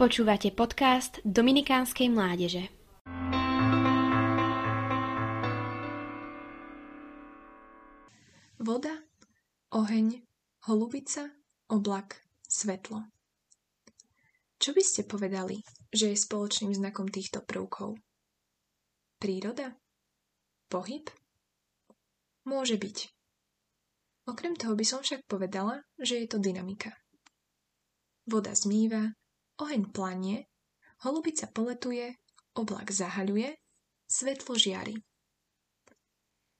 Počúvate podcast Dominikánskej mládeže. Voda, oheň, holubica, oblak, svetlo. Čo by ste povedali, že je spoločným znakom týchto prvkov? Príroda? Pohyb? Môže byť. Okrem toho by som však povedala, že je to dynamika. Voda zmýva, oheň planie, holubica poletuje, oblak zahaľuje, svetlo žiari.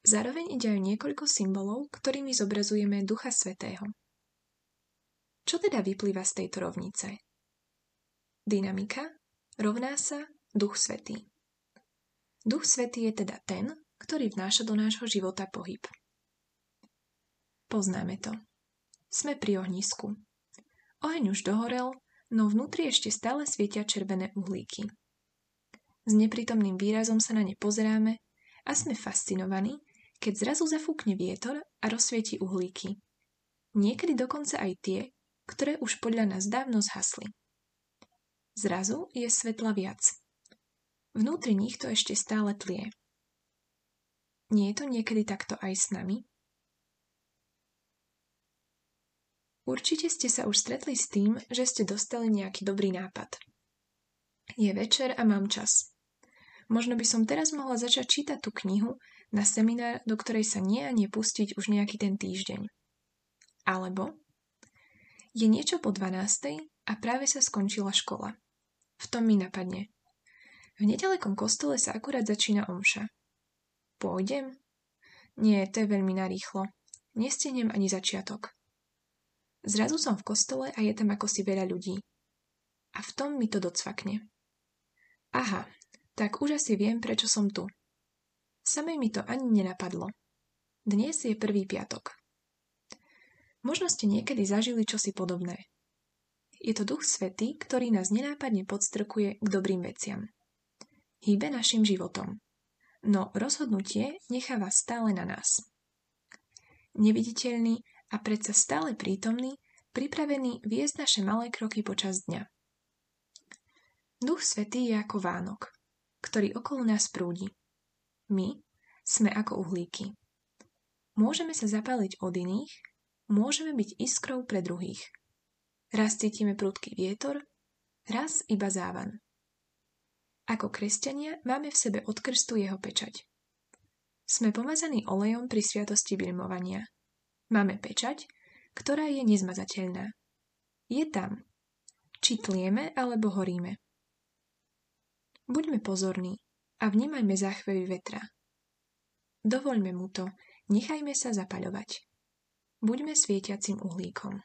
Zároveň ide aj niekoľko symbolov, ktorými zobrazujeme Ducha Svetého. Čo teda vyplýva z tejto rovnice? Dynamika rovná sa Duch Svetý. Duch Svetý je teda ten, ktorý vnáša do nášho života pohyb. Poznáme to. Sme pri ohnisku. Oheň už dohorel, no vnútri ešte stále svietia červené uhlíky. S neprítomným výrazom sa na ne pozeráme a sme fascinovaní, keď zrazu zafúkne vietor a rozsvieti uhlíky. Niekedy dokonca aj tie, ktoré už podľa nás dávno zhasli. Zrazu je svetla viac. Vnútri nich to ešte stále tlie. Nie je to niekedy takto aj s nami? Určite ste sa už stretli s tým, že ste dostali nejaký dobrý nápad. Je večer a mám čas. Možno by som teraz mohla začať čítať tú knihu na seminár, do ktorej sa nie a nepustiť už nejaký ten týždeň. Alebo je niečo po 12. a práve sa skončila škola. V tom mi napadne. V nedalekom kostole sa akurát začína omša. Pôjdem? Nie, to je veľmi narýchlo. Nestihnem ani začiatok. Zrazu som v kostole a je tam ako si veľa ľudí. A v tom mi to docvakne. Aha, tak už asi viem, prečo som tu. Samej mi to ani nenapadlo. Dnes je prvý piatok. Možno ste niekedy zažili čosi podobné. Je to Duch Svetý, ktorý nás nenápadne podstrkuje k dobrým veciam. Hýbe našim životom. No rozhodnutie necháva stále na nás. Neviditeľný a predsa stále prítomný, pripravený viesť naše malé kroky počas dňa. Duch Svetý je ako Vánok, ktorý okolo nás prúdi. My sme ako uhlíky. Môžeme sa zapáliť od iných, môžeme byť iskrou pre druhých. Raz cítime prudký vietor, raz iba závan. Ako kresťania máme v sebe od krstu jeho pečať. Sme pomazaní olejom pri sviatosti bilmovania – Máme pečať, ktorá je nezmazateľná. Je tam. Či tlieme alebo horíme. Buďme pozorní a vnímajme záchvevy vetra. Dovoľme mu to, nechajme sa zapaľovať. Buďme svietiacim uhlíkom.